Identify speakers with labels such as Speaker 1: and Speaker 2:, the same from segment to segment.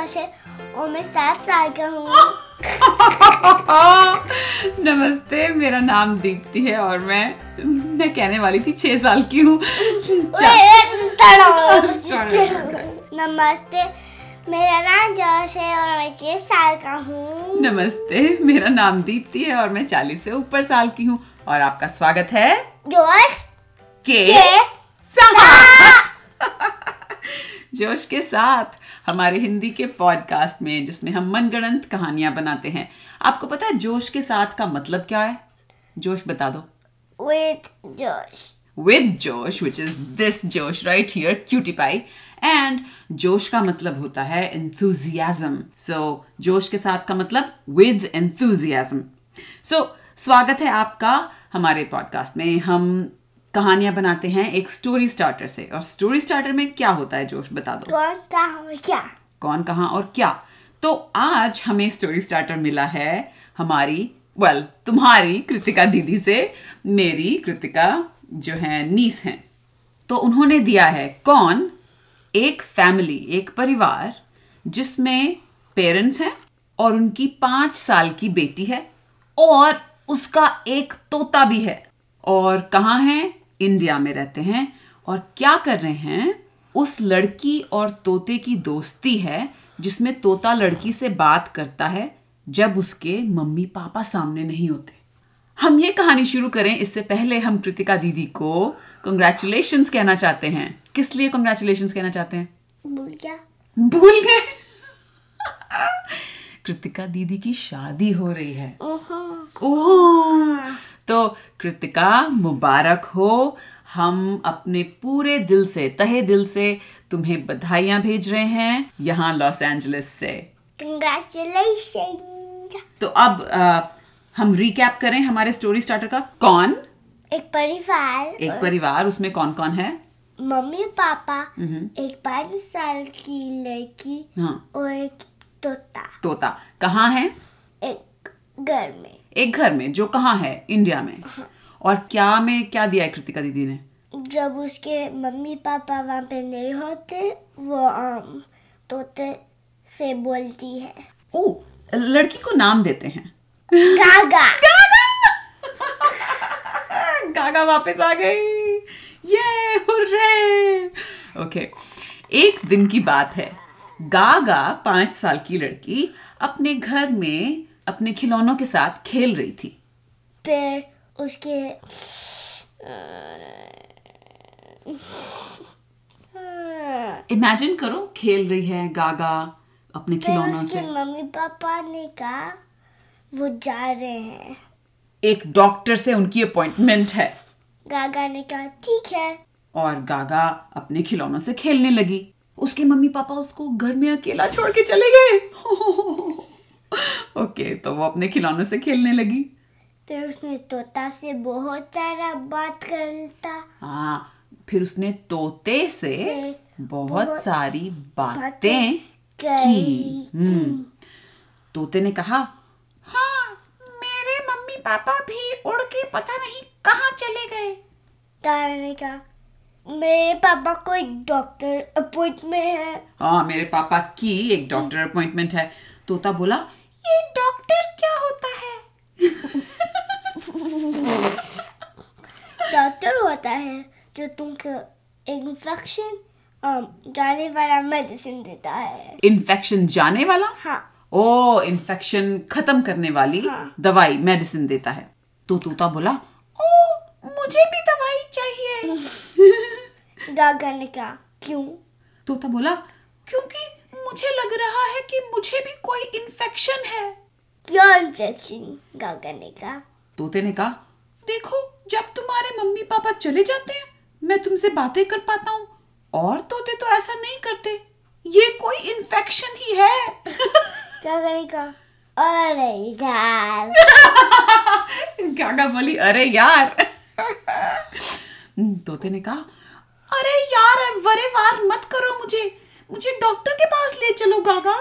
Speaker 1: जोश है और मैं सात साल का हूँ
Speaker 2: नमस्ते मेरा नाम दीप्ति है और मैं मैं कहने वाली थी छह साल की हूँ
Speaker 1: नमस्ते मेरा नाम जोश है और मैं छह साल का हूँ
Speaker 2: नमस्ते मेरा नाम दीप्ति है और मैं चालीस से ऊपर साल की हूँ और आपका स्वागत है
Speaker 1: जोश
Speaker 2: के
Speaker 1: के
Speaker 2: साथ जोश के साथ हमारे हिंदी के पॉडकास्ट में जिसमें हम मनगढ़ंत कहानियाँ बनाते हैं आपको पता है जोश के साथ का मतलब क्या है जोश बता दो
Speaker 1: with जोश
Speaker 2: with Josh, which is this Josh right here, cutie pie. And जोश का मतलब होता है enthusiasm. So, जोश के साथ का मतलब विद enthusiasm. सो स्वागत है आपका हमारे पॉडकास्ट में हम कहानियाँ बनाते हैं एक स्टोरी स्टार्टर से। और स्टोरी स्टार्टर में क्या होता है जोश? बता दो।
Speaker 1: कौन हमें क्या?
Speaker 2: कौन कहा और क्या? तो आज हमें स्टोरी स्टार्टर मिला है हमारी वेल well, तुम्हारी कृतिका दीदी से। मेरी कृतिका जो है नीस हैं। तो उन्होंने दिया है कौन? एक फैमिली एक परिवार जिसमें पेरेंट्स हैं और उनकी पाँच साल की बेटी है और उसका एक तोता भी है। और कहाँ है? इंडिया में रहते हैं और क्या कर रहे हैं? उस लड़की और तोते की दोस्ती है जिसमें तोता लड़की से बात करता है जब उसके मम्मी पापा सामने नहीं होते। हम ये कहानी शुरू करें। इससे पहले हम कृतिका दीदी को कंग्रेचुलेशन कहना चाहते हैं। किस लिए कंग्रेचुलेशन कहना चाहते हैं?
Speaker 1: भूल गया।
Speaker 2: भूल गए। कृतिका दीदी की शादी हो रही है।
Speaker 1: ओहो।
Speaker 2: ओह। तो कृतिका मुबारक हो। हम अपने पूरे दिल से तहे दिल से तुम्हें बधाइयाँ भेज रहे हैं यहाँ लॉस एंजलिस से।
Speaker 1: कंग्रेचुलेशन
Speaker 2: तो अब अ, हम रिकैप करें हमारे स्टोरी स्टार्टर का। कौन?
Speaker 1: एक परिवार
Speaker 2: एक परिवार उसमें कौन कौन है?
Speaker 1: मम्मी पापा एक पाँच साल की लड़की
Speaker 2: हाँ।
Speaker 1: और एक तोता।
Speaker 2: तोता। कहाँ है?
Speaker 1: एक घर में।
Speaker 2: एक घर में जो कहाँ है इंडिया में। और क्या में क्या दिया है कृतिका दीदी ने?
Speaker 1: जब उसके मम्मी पापा वहाँ पे नहीं होते वो um, तोते से बोलती है।
Speaker 2: ओ लड़की को नाम देते हैं।
Speaker 1: गागा।
Speaker 2: गागा! वापस आ गई। ये हुर्रे! ओके एक दिन की बात है। गागा पाँच साल की लड़की अपने घर में अपने खिलौनों के साथ खेल रही थी।
Speaker 1: फिर उसके
Speaker 2: इमेजिन करो खेल रही है गागा अपने खिलौनों से।
Speaker 1: मम्मी पापा ने कहा वो जा रहे हैं।
Speaker 2: एक डॉक्टर से उनकी अपॉइंटमेंट है।
Speaker 1: गागा ने कहा ठीक है।
Speaker 2: और गागा अपने खिलौनों से खेलने लगी। उसके मम्मी पापा उसको घर में अकेला छोड़ के चले गए। ओके तो वो अपने खिलौनों से खेलने लगी।
Speaker 1: फिर उसने तोता से बहुत सारा बात करता।
Speaker 2: हाँ फिर उसने तोते से
Speaker 1: से
Speaker 2: बहुत
Speaker 1: बहुत
Speaker 2: सारी बातें की।
Speaker 1: कही
Speaker 2: हम्म तोते ने कहा हाँ मेरे मम्मी पापा भी उड़ के पता नहीं कहाँ चले गए।
Speaker 1: तारा ने कहा मेरे पापा को एक डॉक्टर अपॉइंटमेंट है।
Speaker 2: हाँ मेरे पापा की एक डॉक्टर अपॉइंटमेंट है। तोता बोला ये डॉक्टर क्या होता है?
Speaker 1: डॉक्टर होता है जो तुमको इन्फेक्शन जाने वाला मेडिसिन देता है।
Speaker 2: इन्फेक्शन जाने वाला?
Speaker 1: हाँ।
Speaker 2: ओ इन्फेक्शन खत्म करने वाली
Speaker 1: हाँ।
Speaker 2: दवाई मेडिसिन देता है। तो तोता बोला ओ मुझे भी दवाई चाहिए।
Speaker 1: डॉक्टर ने कहा क्यों?
Speaker 2: तोता बोला क्योंकि मुझे लग रहा है कि मुझे भी कोई इन्फेक्शन है।
Speaker 1: क्या इन्फेक्शन गागा ने कहा
Speaker 2: तोते ने कहा देखो जब तुम्हारे मम्मी पापा चले जाते हैं मैं तुमसे बातें कर पाता हूँ और तोते तो ऐसा नहीं करते। ये कोई इन्फेक्शन ही है।
Speaker 1: गागा ने कहा अरे यार।
Speaker 2: गागा बोली? अरे यार। तोते ने कहा अरे यार वरे वार मत करो मुझे। मुझे डॉक्टर के पास ले चलो गागा।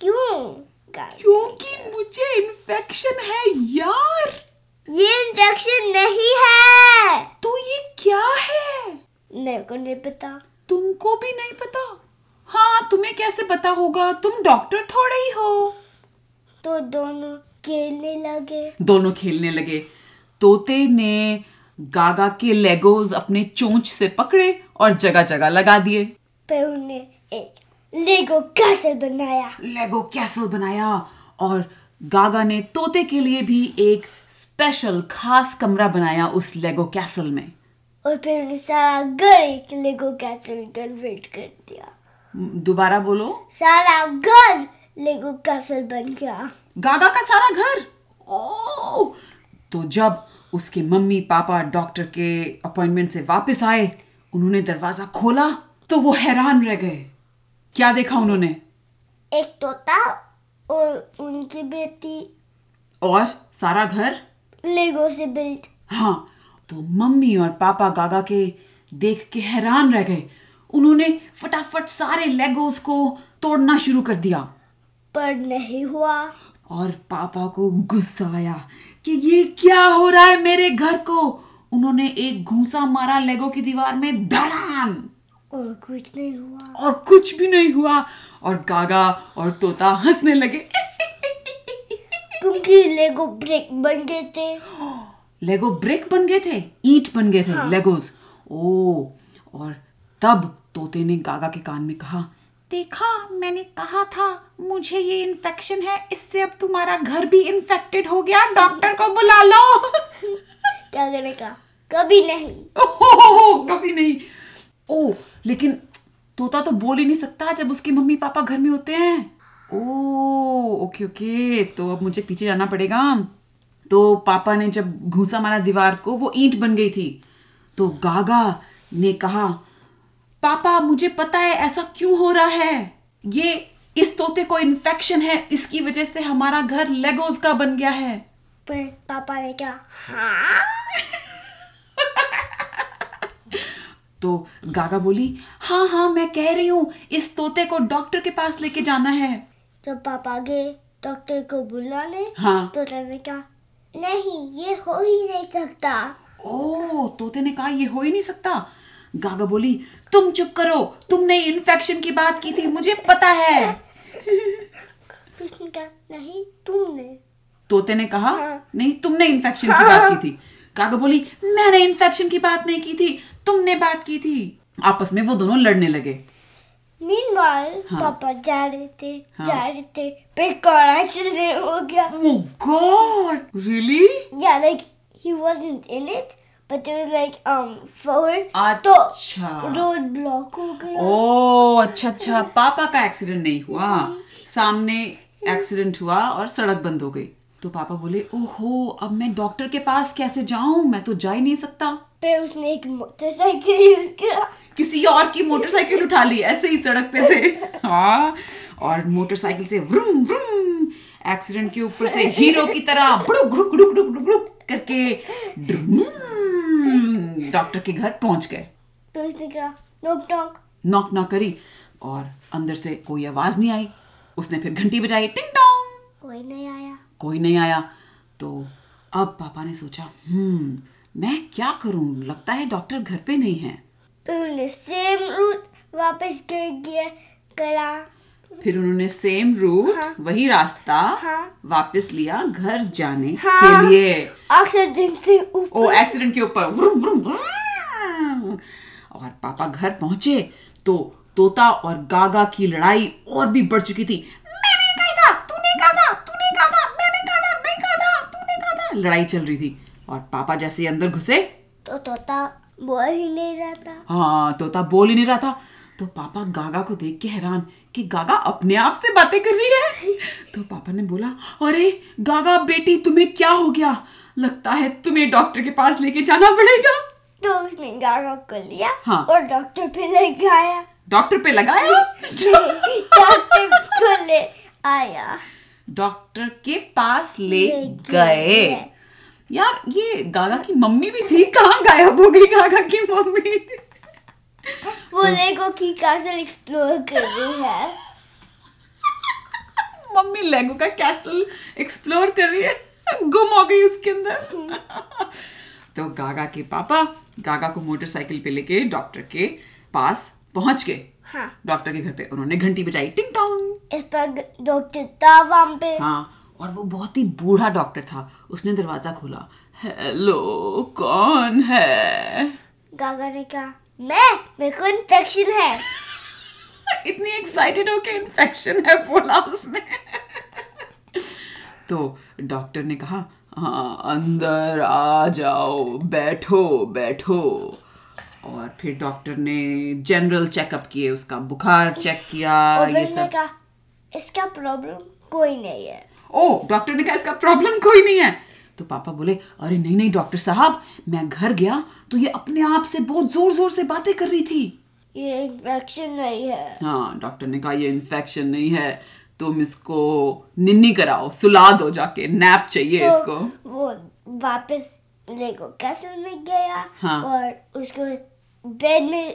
Speaker 1: क्यों
Speaker 2: क्योंकि मुझे इन्फेक्शन है यार।
Speaker 1: ये इन्फेक्शन नहीं है।
Speaker 2: तो ये क्या है?
Speaker 1: मेरे को नहीं पता।
Speaker 2: तुमको भी नहीं पता? हाँ तुम्हें कैसे पता होगा? तुम डॉक्टर थोड़े ही हो।
Speaker 1: तो दोनों खेलने लगे।
Speaker 2: दोनों खेलने लगे। तोते ने गागा के लेगोज अपने चोंच से पकड़े और जगह जगह लगा दिए।
Speaker 1: फिर उन्हें एक लेगो कैसल बनाया।
Speaker 2: लेगो कैसल बनाया और गागा ने तोते के लिए भी एक स्पेशल खास कमरा बनाया उस लेगो कैसल में।
Speaker 1: और फिर उन्हें सारा घर एक लेगो कैसल कन्वर्ट कर दिया।
Speaker 2: दोबारा बोलो।
Speaker 1: सारा घर लेगो कैसल बन गया।
Speaker 2: गागा का सारा घर? ओ तो जब उसके मम्मी पापा डॉक्टर के अपॉइंटमेंट से वापस आए उन्होंने दरवाज़ा खोला तो वो हैरान रह गए। क्या देखा उन्होंने?
Speaker 1: एक तोता और उनकी बेटी।
Speaker 2: और सारा घर?
Speaker 1: लेगो से बिल्ट
Speaker 2: हाँ तो मम्मी और पापा गागा के देख के हैरान रह गए। उन्होंने फटाफट सारे लेगोस को तोड़ना शुरू कर दिया।
Speaker 1: पर नहीं हुआ।
Speaker 2: और पापा को गुस्सा आया कि ये क्या हो रहा है मेरे घर को। उन्होंने एक घूसा मारा लेगो की दीवार में धड़ाम
Speaker 1: और कुछ नहीं हुआ।
Speaker 2: और कुछ भी नहीं हुआ। और गागा और तोता हंसने लगे।
Speaker 1: क्योंकि लेगो ब्रेक बन गए थे।
Speaker 2: लेगो ब्रिक बन गए थे? ईंट बन गए थे
Speaker 1: हाँ।
Speaker 2: लेगोस ओ और तब तोते ने गागा के कान में कहा देखा मैंने कहा था मुझे ये इन्फेक्शन है इससे अब तुम्हारा घर भी इन्फेक्टेड हो गया डॉक्टर को बुला लो।
Speaker 1: क्या करने का? कभी नहीं।
Speaker 2: ओहो, कभी नहीं। ओ लेकिन तोता तो बोल ही नहीं सकता जब उसके मम्मी पापा घर में होते हैं। ओ ओके ओके तो अब मुझे पीछे जाना पड़ेगा। तो पापा ने जब घूसा मारा दीवार को, वो ईंट बन गई थी। तो गागा ने कहा, पापा, मुझे पता है ऐसा क्यों हो रहा है? ये इस तोते को इन्फेक्शन है, इसकी वजह से हमारा घर लेगोज का बन गया है।
Speaker 1: पर पापा ने क्या हाँ?
Speaker 2: तो गागा बोली हाँ हाँ मैं कह रही हूँ इस तोते को डॉक्टर के पास लेके जाना है।
Speaker 1: तो पापा गए डॉक्टर को बुलाने
Speaker 2: हाँ।
Speaker 1: तो ने कहा नहीं ये हो ही नहीं सकता।
Speaker 2: ओ तोते ने कहा ये हो ही नहीं सकता? गागा बोली तुम चुप करो तुमने इन्फेक्शन की बात की थी मुझे पता है।
Speaker 1: नहीं तुमने।
Speaker 2: तोते ने कहा
Speaker 1: हाँ।
Speaker 2: नहीं तुमने इन्फेक्शन हाँ। की बात की थी। गागा बोली मैंने इन्फेक्शन की बात नहीं की थी तुमने बात की थी। आपस में वो दोनों लड़ने लगे।
Speaker 1: मीनवाइल
Speaker 2: हाँ।
Speaker 1: पापा जा रहे थे
Speaker 2: हाँ।
Speaker 1: जा रहे थे फिर कार एक्सीडेंट हो गया।
Speaker 2: Oh God! Really?
Speaker 1: yeah like he wasn't in it but it was like um forward. तो
Speaker 2: अच्छा।
Speaker 1: रोड ब्लॉक हो गया।
Speaker 2: ओ अच्छा अच्छा। पापा का एक्सीडेंट नहीं हुआ। सामने एक्सीडेंट हुआ और सड़क बंद हो गई। तो पापा बोले ओहो अब मैं डॉक्टर के पास कैसे जाऊँ? मैं तो जा ही नहीं सकता.
Speaker 1: फिर उसने एक मोटरसाइकिल यूज़ किया।
Speaker 2: किसी और की मोटरसाइकिल उठा ली ऐसे ही सड़क पे से। हाँ और मोटरसाइकिल से व्रुम व्रुम एक्सीडेंट के ऊपर से हीरो की तरह बुड़ुक गुड़ुक गुड़ुक गुड़ुक गुड़ुक गुड़ुक करके डॉक्टर के घर पहुँच गए।
Speaker 1: फिर उसने कहा नोक नोक।
Speaker 2: नॉक नॉक करी और अंदर से कोई आवाज़ नहीं आई। उसने फिर घंटी बजाई टिंग टोंग!
Speaker 1: कोई नहीं आया।
Speaker 2: कोई नहीं आया तो अब पापा ने सोचा हम्म मैं क्या करूँ लगता है डॉक्टर घर पे नहीं है
Speaker 1: फिर उसने सेम रूट वापस कर गया करा
Speaker 2: फिर उन्होंने सेम रूट
Speaker 1: हाँ।
Speaker 2: वही रास्ता
Speaker 1: हाँ।
Speaker 2: वापस लिया घर जाने
Speaker 1: हाँ।
Speaker 2: के लिए
Speaker 1: एक्सीडेंट से ऊपर ओ
Speaker 2: एक्सीडेंट के ऊपर व्रुम, व्रुम, व्रुम। और पापा घर पहुँचे तो तोता और गागा की लड़ाई और भी बढ़ चुकी थी मैंने कहा था तूने कहा था तूने कहा था मैंने कहा था नहीं कहा था तूने कहा था लड़ाई चल रही थी। और पापा जैसे ही अंदर घुसे
Speaker 1: तो तोता बोल ही नहीं रहा था।
Speaker 2: हाँ तोता बोल ही नहीं रहा था। तो पापा गागा को देख के हैरान कि गागा अपने आप से बातें कर रही है। तो पापा ने बोला अरे गागा बेटी तुम्हें क्या हो गया? लगता है तुम्हें डॉक्टर के पास लेके जाना पड़ेगा।
Speaker 1: तो उसने गागा को लिया
Speaker 2: हाँ।
Speaker 1: और डॉक्टर पे ले गया
Speaker 2: डॉक्टर पे लगाया?
Speaker 1: डॉक्टर को ले आया।
Speaker 2: डॉक्टर के पास ले गए। यार ये गागा की मम्मी भी थी? कहाँ गायब हो गई गागा की मम्मी?
Speaker 1: वो लेगो की कैसल एक्सप्लोर कर रही है।
Speaker 2: मम्मी लेगो का कैसल एक्सप्लोर कर रही है। गुम हो गई उसके अंदर। तो गागा के पापा गागा को मोटरसाइकिल पे लेके डॉक्टर के पास पहुँच गए।
Speaker 1: हाँ।
Speaker 2: डॉक्टर के घर पे उन्होंने घंटी बजाई टिंग टोंग।
Speaker 1: इस पर डॉक्टर था वहाँ पे।
Speaker 2: हाँ और वो बहुत ही बूढ़ा डॉक्टर था उसने दरवाज़ा खोला। हेलो कौन है?
Speaker 1: गागा ने कहा मैं मेरे को इन्फेक्शन है।
Speaker 2: इतनी एक्साइटेड हो के इन्फेक्शन है बोला उसने। तो डॉक्टर ने कहा हाँ अंदर आ जाओ बैठो बैठो। और फिर डॉक्टर ने जनरल चेकअप किए उसका बुखार चेक किया ये सब।
Speaker 1: कहा इसका प्रॉब्लम कोई नहीं है।
Speaker 2: ओ डॉक्टर ने कहा इसका प्रॉब्लम कोई नहीं है। तो पापा बोले अरे नहीं नहीं डॉक्टर साहब मैं घर गया तो ये अपने आप से बहुत ज़ोर ज़ोर से बातें कर रही थी।
Speaker 1: ये इन्फेक्शन नहीं है।
Speaker 2: हाँ डॉक्टर ने कहा ये इन्फेक्शन नहीं है तुम इसको निन्नी कराओ सुला दो जाके नैप चाहिए
Speaker 1: तो
Speaker 2: इसको।
Speaker 1: वो वापस लेगो कैसल में गया
Speaker 2: हाँ।
Speaker 1: और उसको बेड में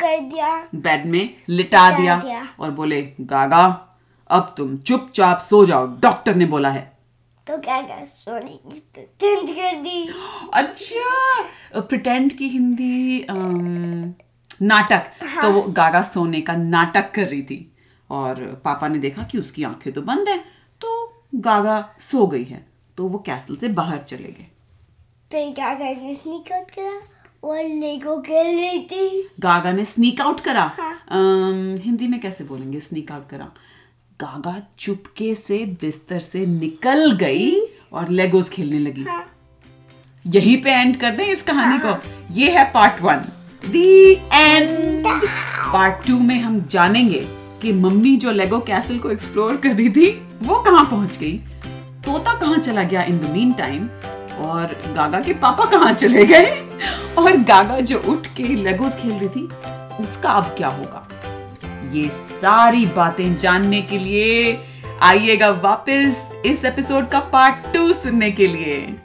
Speaker 1: कर दिया।
Speaker 2: बेड में लिटा दिया,
Speaker 1: दिया।
Speaker 2: और बोले गागा अब तुम चुपचाप सो जाओ। डॉक्टर ने बोला है।
Speaker 1: तो क्या सोने की कर दी।
Speaker 2: अच्छा प्रिटेंड की हिंदी अम, नाटक। तो वो गागा सोने का नाटक कर रही थी और पापा ने देखा कि उसकी आँखें तो बंद है तो गागा सो गई है। तो वो कैसल से बाहर चले गए।
Speaker 1: फिर क्या करने स्नीक आउट करा और लेगो खेल रही थी।
Speaker 2: गागा ने स्नीक आउट करा।
Speaker 1: हाँ।
Speaker 2: अम, हिंदी में कैसे बोलेंगे स्नीक आउट करा? गागा चुपके से बिस्तर से निकल गई और लेगोस खेलने लगी।
Speaker 1: हाँ।
Speaker 2: यहीं पे एंड कर दें इस कहानी हाँ. को ये है part one the end part two में हम जानेंगे कि मम्मी जो लेगो कैसल को एक्सप्लोर कर रही थी वो कहाँ पहुँच गई। तोता कहाँ चला गया इन द मीन टाइम और गागा के पापा कहाँ चले गए? और गागा जो उठ के लेगोस खेल रही थी, उसका अब क्या होगा? ये सारी बातें जानने के लिए आइएगा वापस इस एपिसोड का पार्ट टू सुनने के लिए।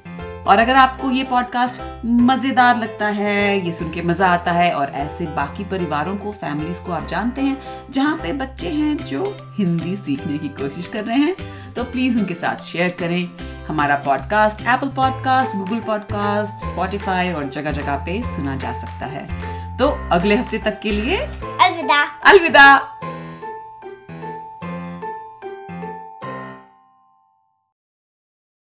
Speaker 2: और अगर आपको ये पॉडकास्ट मज़ेदार लगता है, ये सुन के मज़ा आता है, और ऐसे बाकी परिवारों को फैमिलीज़ को आप जानते हैं, जहाँ पे बच्चे हैं जो हिंदी सीखने की कोशिश कर रहे हैं तो प्लीज़ उनके साथ शेयर करें। हमारा podcast Apple podcast Google podcast Spotify और जगह जगह पे सुना जा सकता है। तो अगले हफ़्ते तक के लिए
Speaker 1: अलविदा।
Speaker 2: अलविदा।